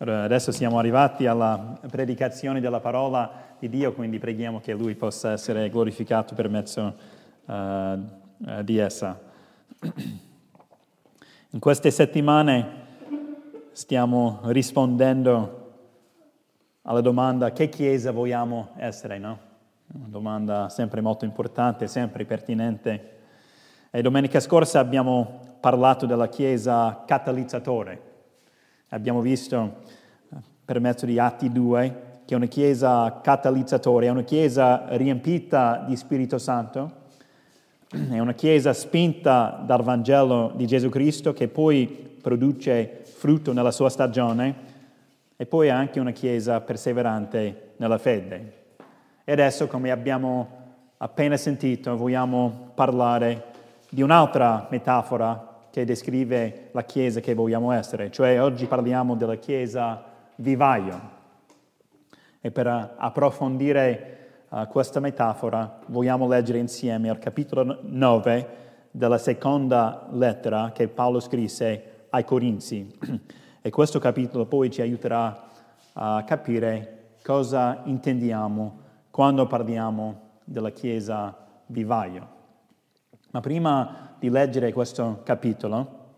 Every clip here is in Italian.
Adesso siamo arrivati alla predicazione della parola di Dio, quindi preghiamo che Lui possa essere glorificato per mezzo uh, di essa. In queste settimane stiamo rispondendo alla domanda che chiesa vogliamo essere, no? Una domanda sempre molto importante, sempre pertinente. E domenica scorsa abbiamo parlato della chiesa catalizzatore Abbiamo visto per mezzo di Atti 2 che è una chiesa catalizzatore, è una chiesa riempita di Spirito Santo, è una chiesa spinta dal Vangelo di Gesù Cristo che poi produce frutto nella sua stagione e poi è anche una chiesa perseverante nella fede. E adesso, come abbiamo appena sentito, vogliamo parlare di un'altra metafora che descrive la Chiesa che vogliamo essere, cioè oggi parliamo della Chiesa vivaio. E per approfondire uh, questa metafora vogliamo leggere insieme il capitolo 9 della seconda lettera che Paolo scrisse ai Corinzi. e questo capitolo poi ci aiuterà a capire cosa intendiamo quando parliamo della Chiesa vivaio. Ma prima di leggere questo capitolo,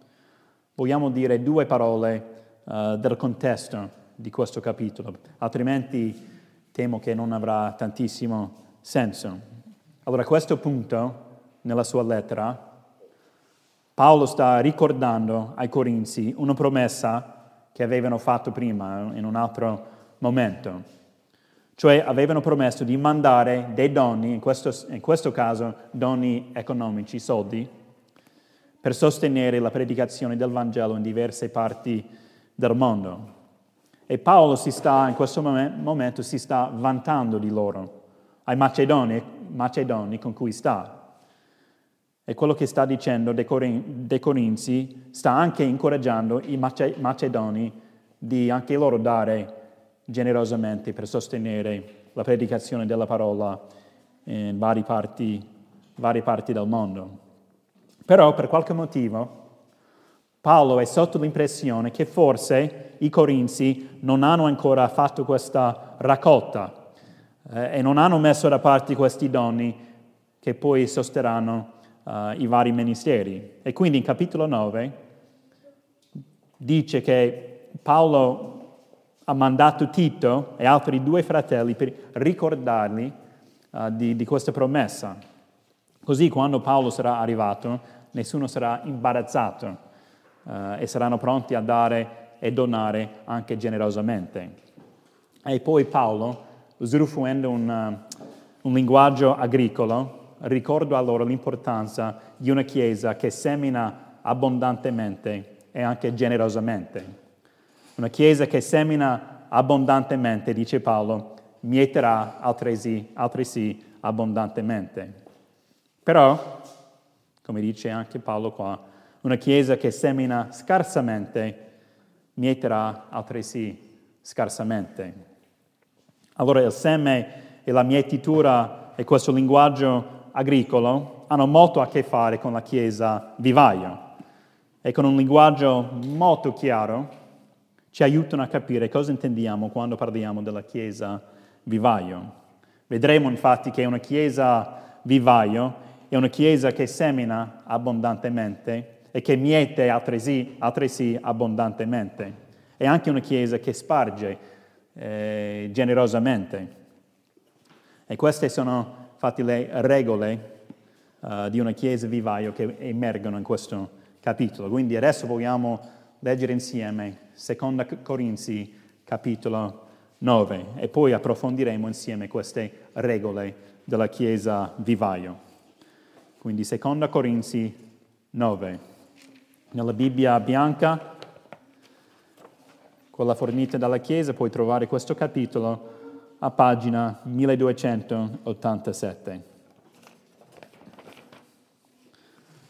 vogliamo dire due parole uh, del contesto di questo capitolo, altrimenti temo che non avrà tantissimo senso. Allora, a questo punto, nella sua lettera, Paolo sta ricordando ai Corinzi una promessa che avevano fatto prima, in un altro momento. Cioè avevano promesso di mandare dei doni, in questo, in questo caso doni economici, soldi, per sostenere la predicazione del Vangelo in diverse parti del mondo. E Paolo si sta, in questo momento, si sta vantando di loro, ai macedoni, macedoni con cui sta. E quello che sta dicendo dei, Corin- dei Corinzi sta anche incoraggiando i mace- macedoni di anche loro dare generosamente per sostenere la predicazione della parola in varie parti, varie parti del mondo. Però per qualche motivo Paolo è sotto l'impressione che forse i Corinzi non hanno ancora fatto questa raccolta eh, e non hanno messo da parte questi doni che poi sosterranno uh, i vari ministeri. E quindi in capitolo 9 dice che Paolo ha mandato Tito e altri due fratelli per ricordarli uh, di, di questa promessa. Così quando Paolo sarà arrivato nessuno sarà imbarazzato eh, e saranno pronti a dare e donare anche generosamente. E poi Paolo, usufruendo un, uh, un linguaggio agricolo, ricorda loro l'importanza di una Chiesa che semina abbondantemente e anche generosamente. Una Chiesa che semina abbondantemente, dice Paolo, mieterà altresì, altresì abbondantemente. Però come dice anche Paolo qua, una chiesa che semina scarsamente mieterà altresì scarsamente. Allora il seme e la mietitura e questo linguaggio agricolo hanno molto a che fare con la chiesa vivaio e con un linguaggio molto chiaro ci aiutano a capire cosa intendiamo quando parliamo della chiesa vivaio. Vedremo infatti che una chiesa vivaio è una chiesa che semina abbondantemente e che miete altresì, altresì abbondantemente. È anche una chiesa che sparge eh, generosamente. E queste sono infatti le regole uh, di una chiesa vivaio che emergono in questo capitolo. Quindi adesso vogliamo leggere insieme 2 Corinzi capitolo 9 e poi approfondiremo insieme queste regole della chiesa vivaio. Quindi seconda Corinzi 9. Nella Bibbia bianca, quella fornita dalla Chiesa, puoi trovare questo capitolo a pagina 1287.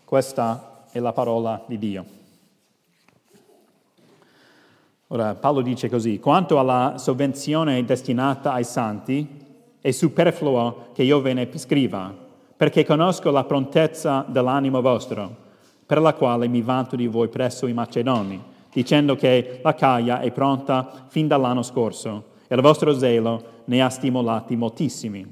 Questa è la parola di Dio. Ora Paolo dice così, quanto alla sovvenzione destinata ai santi, è superfluo che io ve ne scriva perché conosco la prontezza dell'animo vostro, per la quale mi vanto di voi presso i Macedoni, dicendo che la caia è pronta fin dall'anno scorso e il vostro zelo ne ha stimolati moltissimi.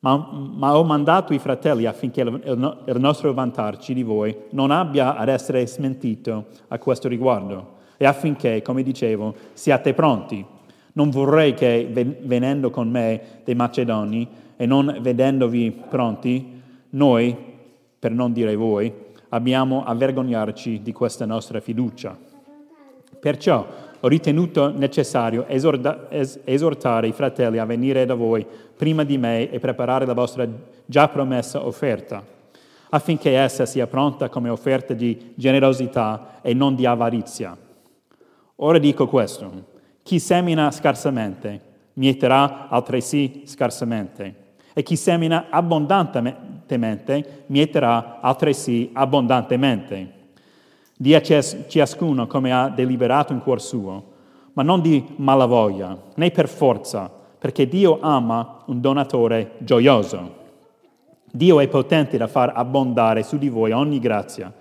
Ma, ma, ho mandato i fratelli affinché il, il nostro vantarci di voi non abbia ad essere smentito a questo riguardo e affinché, come dicevo, siate pronti. Non vorrei che venendo con me dei macedoni e non vedendovi pronti, noi, per non dire voi, abbiamo a vergognarci di questa nostra fiducia. Perciò ho ritenuto necessario esorda, es, esortare i fratelli a venire da voi prima di me e preparare la vostra già promessa offerta, affinché essa sia pronta come offerta di generosità e non di avarizia. Ora dico questo, chi semina scarsamente mieterà altresì scarsamente, e chi semina abbondantemente mieterà altresì abbondantemente. Dia ciascuno come ha deliberato in cuor suo, ma non di malavoglia, né per forza, perché Dio ama un donatore gioioso. Dio è potente da far abbondare su di voi ogni grazia,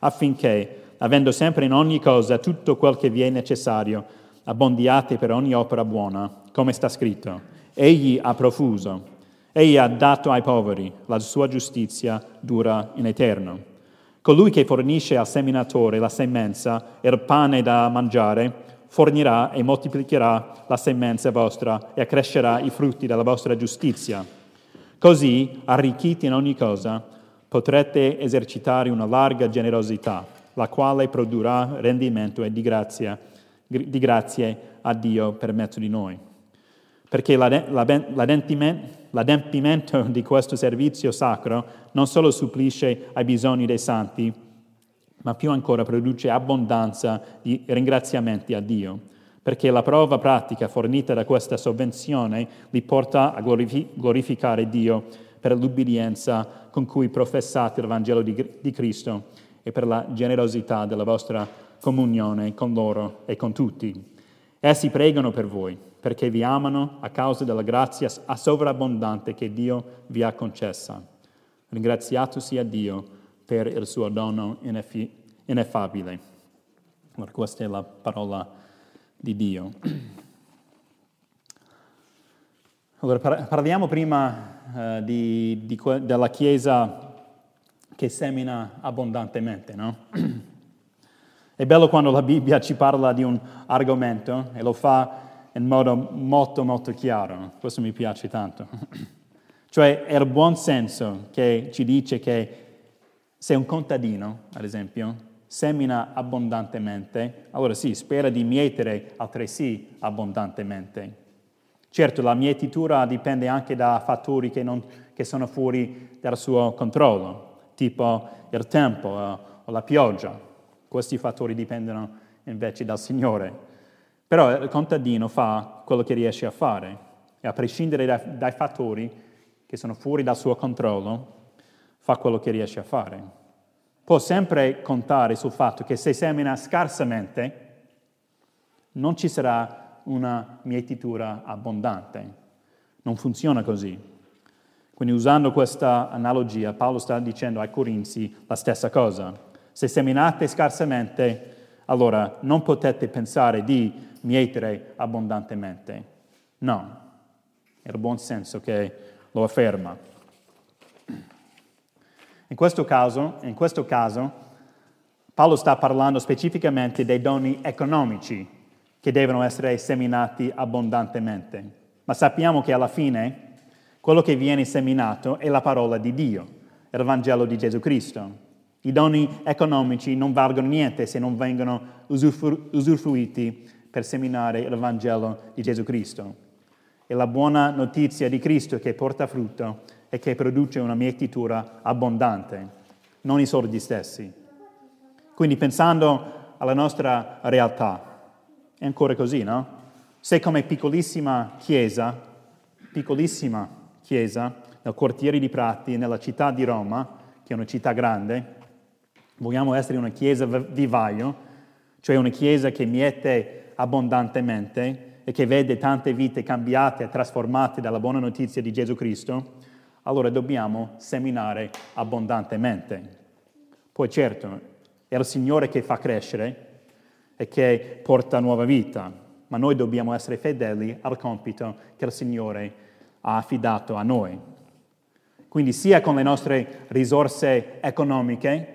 affinché, avendo sempre in ogni cosa tutto quel che vi è necessario, abbondiate per ogni opera buona, come sta scritto. Egli ha profuso, egli ha dato ai poveri, la sua giustizia dura in eterno. Colui che fornisce al seminatore la semenza e il pane da mangiare, fornirà e moltiplicherà la semenza vostra e accrescerà i frutti della vostra giustizia. Così, arricchiti in ogni cosa, potrete esercitare una larga generosità, la quale produrrà rendimento e di, grazia, di grazie a Dio per mezzo di noi. Perché l'adempimento di questo servizio sacro non solo supplisce ai bisogni dei santi, ma più ancora produce abbondanza di ringraziamenti a Dio, perché la prova pratica fornita da questa sovvenzione li porta a glorificare Dio per l'ubbidienza con cui professate il Vangelo di, Cristo e per la generosità della vostra comunione con loro e con tutti. Essi pregano per voi perché vi amano a causa della grazia sovrabbondante che Dio vi ha concessa. Ringraziato sia Dio per il suo dono ineffabile. Allora, questa è la parola di Dio. Allora, parliamo prima uh, di, di, della Chiesa che semina abbondantemente, no? È bello quando la Bibbia ci parla di un argomento e lo fa in modo molto molto chiaro, questo mi piace tanto. cioè è il buon senso che ci dice che se un contadino, ad esempio, semina abbondantemente, allora sì, spera di mietere altresì abbondantemente. Certo, la mietitura dipende anche da fattori che, non, che sono fuori dal suo controllo, tipo il tempo uh, o la pioggia. Questi fattori dipendono invece dal Signore. Però il contadino fa quello che riesce a fare e a prescindere dai, dai fattori che sono fuori dal suo controllo, fa quello che riesce a fare. Può sempre contare sul fatto che se semina scarsamente, non ci sarà una mietitura abbondante. Non funziona così. Quindi usando questa analogia, Paolo sta dicendo ai Corinzi la stessa cosa. Se seminate scarsamente, allora non potete pensare di mietere abbondantemente. No, è il buon senso che lo afferma. In questo caso, in questo caso Paolo sta parlando specificamente dei doni economici che devono essere seminati abbondantemente. Ma sappiamo che alla fine quello che viene seminato è la parola di Dio, il Vangelo di Gesù Cristo. I doni economici non valgono niente se non vengono usufru- usufruiti per seminare il Vangelo di Gesù Cristo. È la buona notizia di Cristo che porta frutto e che produce una mietitura abbondante, non i soldi stessi. Quindi pensando alla nostra realtà, è ancora così, no? Se come piccolissima chiesa, piccolissima chiesa, nel quartiere di Prati, nella città di Roma, che è una città grande, vogliamo essere una chiesa vivaio, cioè una chiesa che miete abbondantemente e che vede tante vite cambiate e trasformate dalla buona notizia di Gesù Cristo, allora dobbiamo seminare abbondantemente. Poi certo, è il Signore che fa crescere, e che porta nuova vita, ma noi dobbiamo essere fedeli al compito che il Signore ha affidato a noi. Quindi sia con le nostre risorse economiche,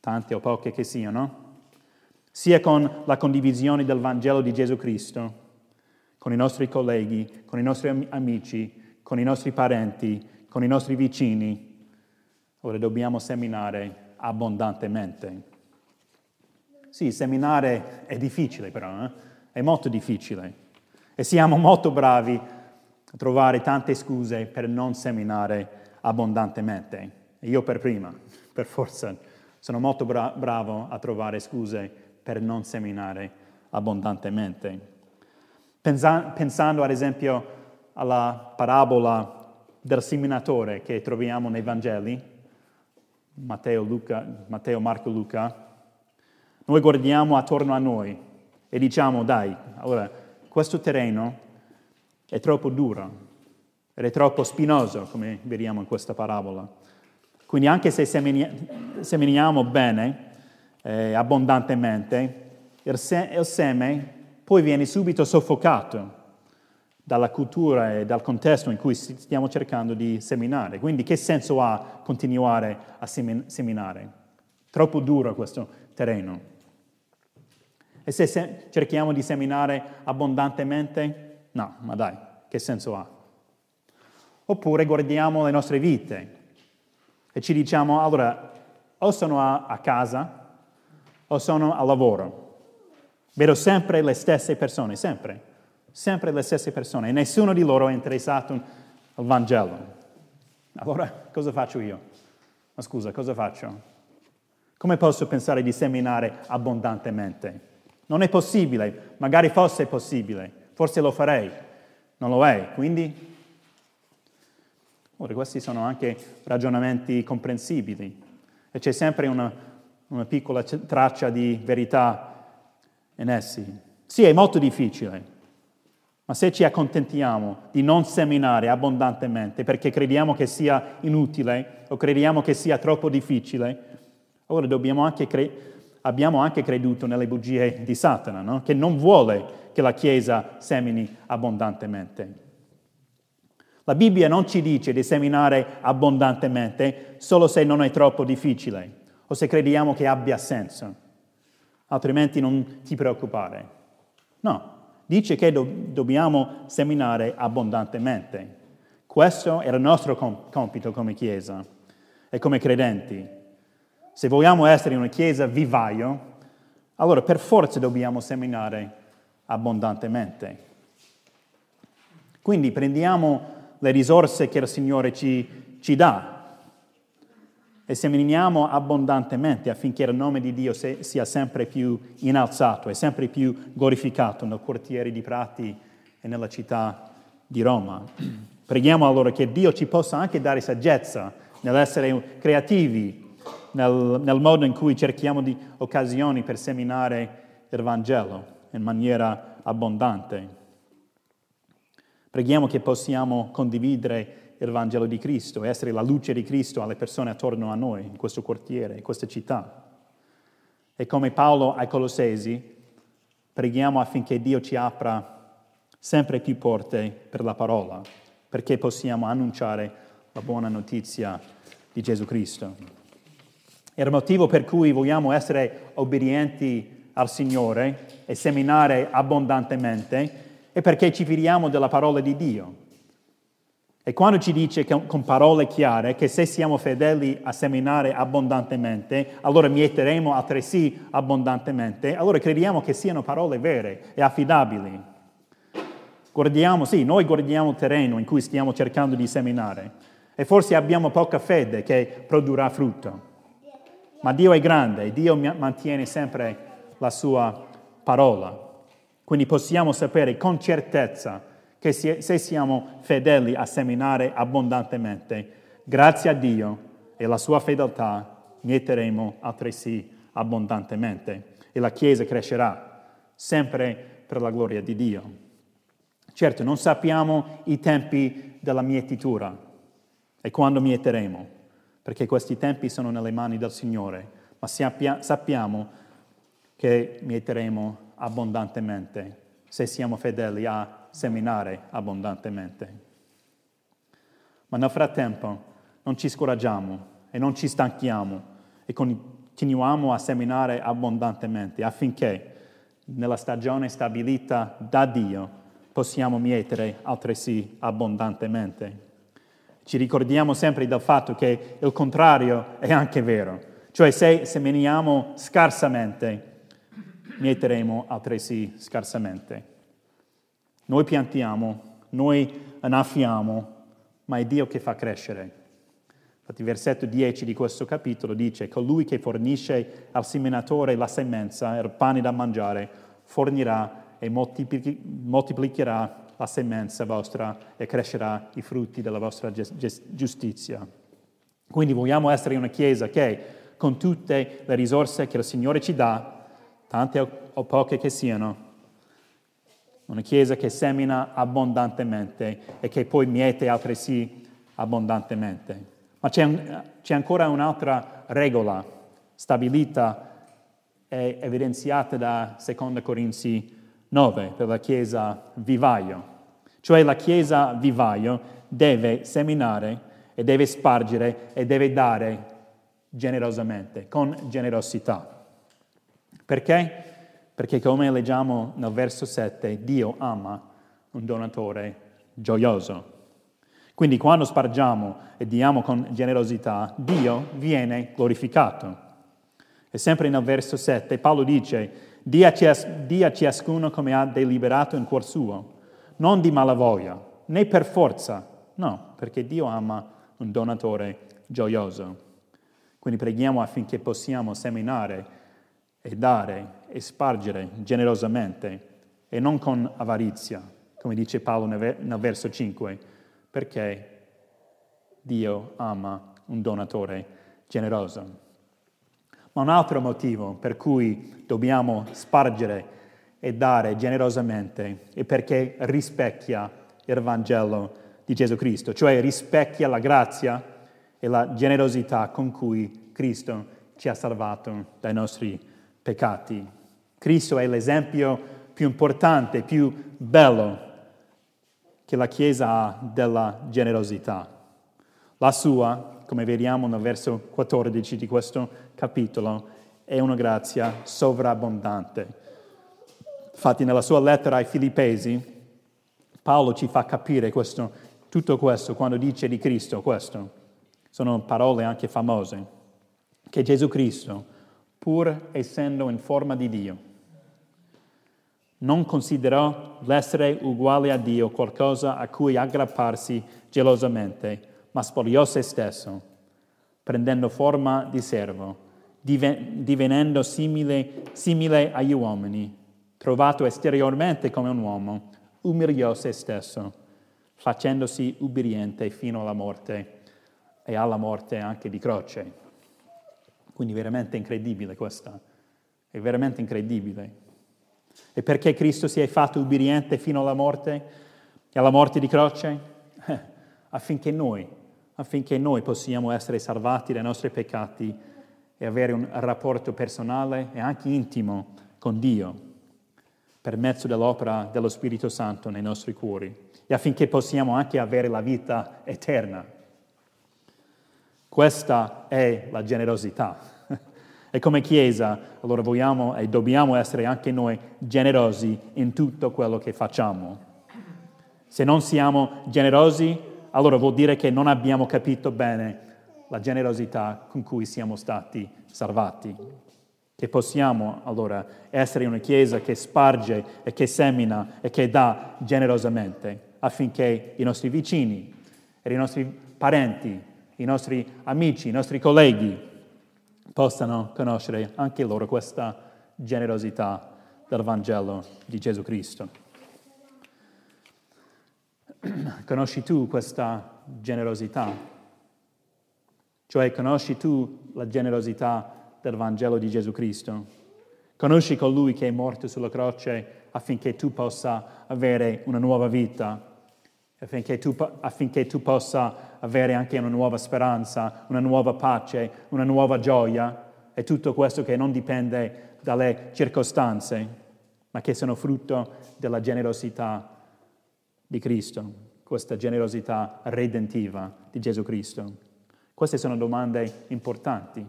tante o poche che siano, sia con la condivisione del Vangelo di Gesù Cristo, con i nostri colleghi, con i nostri amici, con i nostri parenti, con i nostri vicini. Ora dobbiamo seminare abbondantemente. Sì, seminare è difficile però, eh? è molto difficile. E siamo molto bravi trovare tante scuse per non seminare abbondantemente. Io per prima, per forza, sono molto bra- bravo a trovare scuse per non seminare abbondantemente. Pensa- pensando ad esempio alla parabola del seminatore che troviamo nei Vangeli, Matteo, Luca, Matteo, Marco, Luca, noi guardiamo attorno a noi e diciamo, dai, allora, questo terreno è troppo duro, ed è troppo spinoso, come vediamo in questa parabola. Quindi anche se seminiamo bene, eh, abbondantemente, il, se- il seme poi viene subito soffocato dalla cultura e dal contesto in cui stiamo cercando di seminare. Quindi che senso ha continuare a seminare? Troppo duro questo terreno. E se cerchiamo di seminare abbondantemente? No, ma dai, che senso ha? Oppure guardiamo le nostre vite e ci diciamo, allora, o sono a, a casa o sono al lavoro. Vedo sempre le stesse persone, sempre sempre le stesse persone e nessuno di loro è interessato al Vangelo. Allora cosa faccio io? Ma scusa, cosa faccio? Come posso pensare di seminare abbondantemente? Non è possibile, magari fosse possibile, forse lo farei, non lo è, quindi... Ora, questi sono anche ragionamenti comprensibili. E c'è sempre una, una piccola traccia di verità in essi. Sì, è molto difficile, ma se ci accontentiamo di non seminare abbondantemente perché crediamo che sia inutile o crediamo che sia troppo difficile, allora anche cre- abbiamo anche creduto nelle bugie di Satana, no? che non vuole che la Chiesa semini abbondantemente. La Bibbia non ci dice di seminare abbondantemente solo se non è troppo difficile o se crediamo che abbia senso, altrimenti non ti preoccupare. No, dice che do- dobbiamo seminare abbondantemente. Questo è il nostro com- compito come Chiesa e come credenti. Se vogliamo essere una Chiesa vivaio, allora per forza dobbiamo seminare abbondantemente. Quindi prendiamo le risorse che il Signore ci, ci dà e seminiamo abbondantemente affinché il nome di Dio sia sempre più innalzato e sempre più glorificato nel quartiere di Prati e nella città di Roma. Preghiamo allora che Dio ci possa anche dare saggezza nell'essere creativi, nel, nel modo in cui cerchiamo di occasioni per seminare il Vangelo in maniera abbondante. Preghiamo che possiamo condividere il Vangelo di Cristo, essere la luce di Cristo alle persone attorno a noi, in questo quartiere, in questa città. E come Paolo ai Colossesi, preghiamo affinché Dio ci apra sempre più porte per la parola, perché possiamo annunciare la buona notizia di Gesù Cristo. E il motivo per cui vogliamo essere obbedienti al Signore e seminare abbondantemente è perché ci fidiamo della parola di Dio e quando ci dice con parole chiare che se siamo fedeli a seminare abbondantemente, allora mieteremo altresì abbondantemente, allora crediamo che siano parole vere e affidabili. Guardiamo, sì, noi guardiamo il terreno in cui stiamo cercando di seminare e forse abbiamo poca fede che produrrà frutto. Ma Dio è grande e Dio mantiene sempre la sua parola. Quindi possiamo sapere con certezza che se siamo fedeli a seminare abbondantemente, grazie a Dio e alla sua fedeltà, mieteremo altresì abbondantemente e la Chiesa crescerà sempre per la gloria di Dio. Certo, non sappiamo i tempi della mietitura e quando mieteremo, perché questi tempi sono nelle mani del Signore, ma sappiamo che mieteremo abbondantemente se siamo fedeli a seminare abbondantemente. Ma nel frattempo non ci scoraggiamo e non ci stanchiamo e continuiamo a seminare abbondantemente affinché nella stagione stabilita da Dio possiamo mietere altresì abbondantemente. Ci ricordiamo sempre del fatto che il contrario è anche vero, cioè se seminiamo scarsamente, mieteremo altresì scarsamente. Noi piantiamo, noi annaffiamo, ma è Dio che fa crescere. Infatti il versetto 10 di questo capitolo dice, colui che fornisce al seminatore la semenza e il pane da mangiare, fornirà e moltiplicherà la semenza vostra e crescerà i frutti della vostra giustizia. Quindi vogliamo essere una Chiesa che con tutte le risorse che il Signore ci dà, tante o poche che siano, una Chiesa che semina abbondantemente e che poi miete altresì abbondantemente. Ma c'è, un, c'è ancora un'altra regola stabilita e evidenziata da 2 Corinzi 9 per la Chiesa vivaio. Cioè la Chiesa vivaio deve seminare e deve spargere e deve dare generosamente, con generosità. Perché? Perché come leggiamo nel verso 7, Dio ama un donatore gioioso. Quindi quando spargiamo e diamo con generosità, Dio viene glorificato. E sempre nel verso 7 Paolo dice, dia a ciascuno come ha deliberato in cuor suo, non di malavoglia, né per forza, no, perché Dio ama un donatore gioioso. Quindi preghiamo affinché possiamo seminare e dare e spargere generosamente e non con avarizia, come dice Paolo nel verso 5, perché Dio ama un donatore generoso. Ma un altro motivo per cui dobbiamo spargere e dare generosamente è perché rispecchia il Vangelo di Gesù Cristo, cioè rispecchia la grazia e la generosità con cui Cristo ci ha salvato dai nostri peccati. Cristo è l'esempio più importante, più bello che la Chiesa ha della generosità. La sua, come vediamo nel verso 14 di questo capitolo, è una grazia sovrabbondante. Infatti nella sua lettera ai Filippesi, Paolo ci fa capire questo, tutto questo quando dice di Cristo questo. Sono parole anche famose, che Gesù Cristo, pur essendo in forma di Dio, non considerò l'essere uguale a Dio qualcosa a cui aggrapparsi gelosamente, ma spogliò se stesso, prendendo forma di servo, divenendo simile, simile agli uomini, trovato esteriormente come un uomo, umiliò se stesso, facendosi ubbidiente fino alla morte e alla morte anche di croce. Quindi veramente incredibile questa, è veramente incredibile. E perché Cristo si è fatto ubbidiente fino alla morte e alla morte di croce? Affinché noi, affinché noi possiamo essere salvati dai nostri peccati e avere un rapporto personale e anche intimo con Dio per mezzo dell'opera dello Spirito Santo nei nostri cuori e affinché possiamo anche avere la vita eterna. Questa è la generosità. E come Chiesa, allora vogliamo e dobbiamo essere anche noi generosi in tutto quello che facciamo. Se non siamo generosi, allora vuol dire che non abbiamo capito bene la generosità con cui siamo stati salvati. Che possiamo allora essere una Chiesa che sparge e che semina e che dà generosamente affinché i nostri vicini i nostri parenti, i nostri amici, i nostri colleghi possano conoscere anche loro questa generosità del Vangelo di Gesù Cristo. Conosci tu questa generosità? Cioè conosci tu la generosità del Vangelo di Gesù Cristo? Conosci colui che è morto sulla croce affinché tu possa avere una nuova vita, affinché tu, affinché tu possa avere anche una nuova speranza, una nuova pace, una nuova gioia e tutto questo che non dipende dalle circostanze, ma che sono frutto della generosità di Cristo, questa generosità redentiva di Gesù Cristo. Queste sono domande importanti,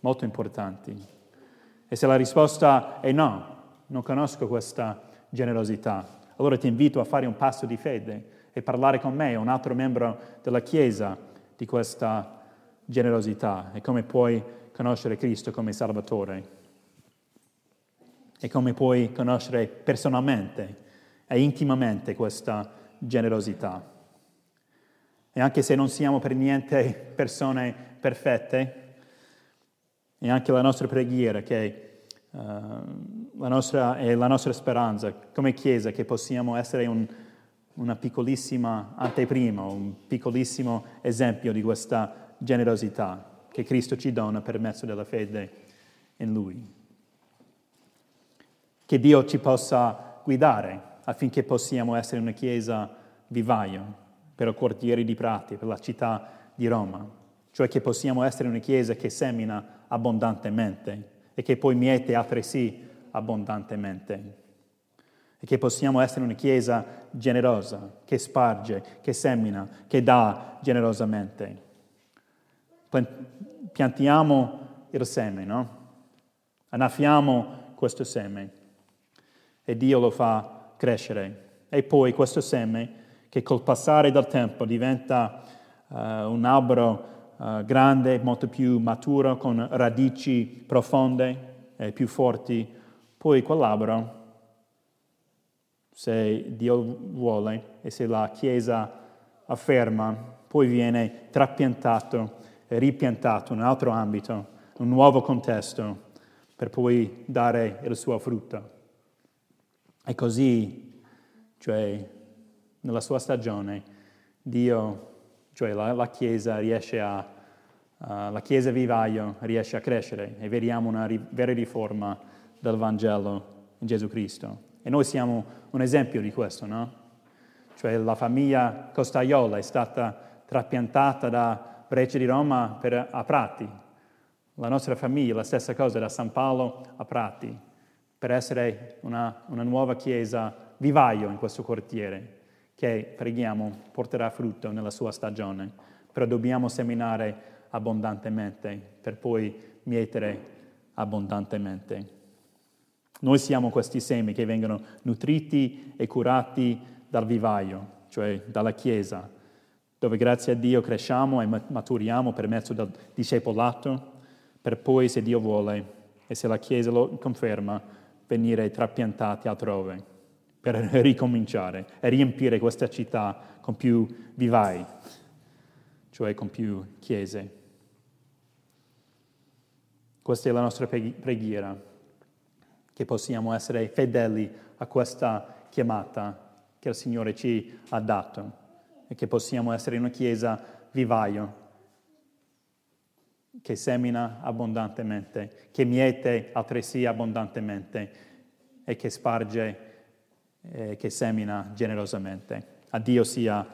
molto importanti. E se la risposta è no, non conosco questa generosità, allora ti invito a fare un passo di fede e parlare con me, un altro membro della Chiesa, di questa generosità e come puoi conoscere Cristo come Salvatore e come puoi conoscere personalmente e intimamente questa generosità. E anche se non siamo per niente persone perfette, è anche la nostra preghiera che uh, la nostra, è la nostra speranza come Chiesa che possiamo essere un, una piccolissima anteprima, un piccolissimo esempio di questa generosità che Cristo ci dona per mezzo della fede in Lui. Che Dio ci possa guidare affinché possiamo essere una Chiesa vivaio per i quartieri di Prati, per la città di Roma, cioè che possiamo essere una Chiesa che semina abbondantemente e che poi miete altresì abbondantemente e che possiamo essere una Chiesa generosa, che sparge, che semina, che dà generosamente. Piantiamo il seme, no? Annaffiamo questo seme e Dio lo fa crescere. E poi questo seme, che col passare del tempo diventa uh, un albero uh, grande, molto più maturo, con radici profonde e più forti, poi quell'albero se Dio vuole e se la Chiesa afferma, poi viene trapiantato e ripiantato in un altro ambito, un nuovo contesto, per poi dare il suo frutto. E così, cioè, nella sua stagione, Dio, cioè la, la Chiesa riesce a, uh, la Chiesa vivaio riesce a crescere e vediamo una ri- vera riforma del Vangelo in Gesù Cristo. E noi siamo un esempio di questo, no? Cioè la famiglia Costaiola è stata trapiantata da Breccia di Roma per, a Prati. La nostra famiglia, la stessa cosa, da San Paolo a Prati, per essere una, una nuova chiesa vivaio in questo quartiere, che preghiamo porterà frutto nella sua stagione. Però dobbiamo seminare abbondantemente per poi mietere abbondantemente. Noi siamo questi semi che vengono nutriti e curati dal vivaio, cioè dalla Chiesa, dove grazie a Dio cresciamo e maturiamo per mezzo del discepolato, per poi, se Dio vuole e se la Chiesa lo conferma, venire trapiantati altrove, per ricominciare e riempire questa città con più vivai, cioè con più chiese. Questa è la nostra preghiera che possiamo essere fedeli a questa chiamata che il Signore ci ha dato e che possiamo essere una chiesa vivaio che semina abbondantemente, che miete altresì abbondantemente e che sparge e che semina generosamente. A Dio sia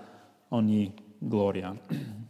ogni gloria.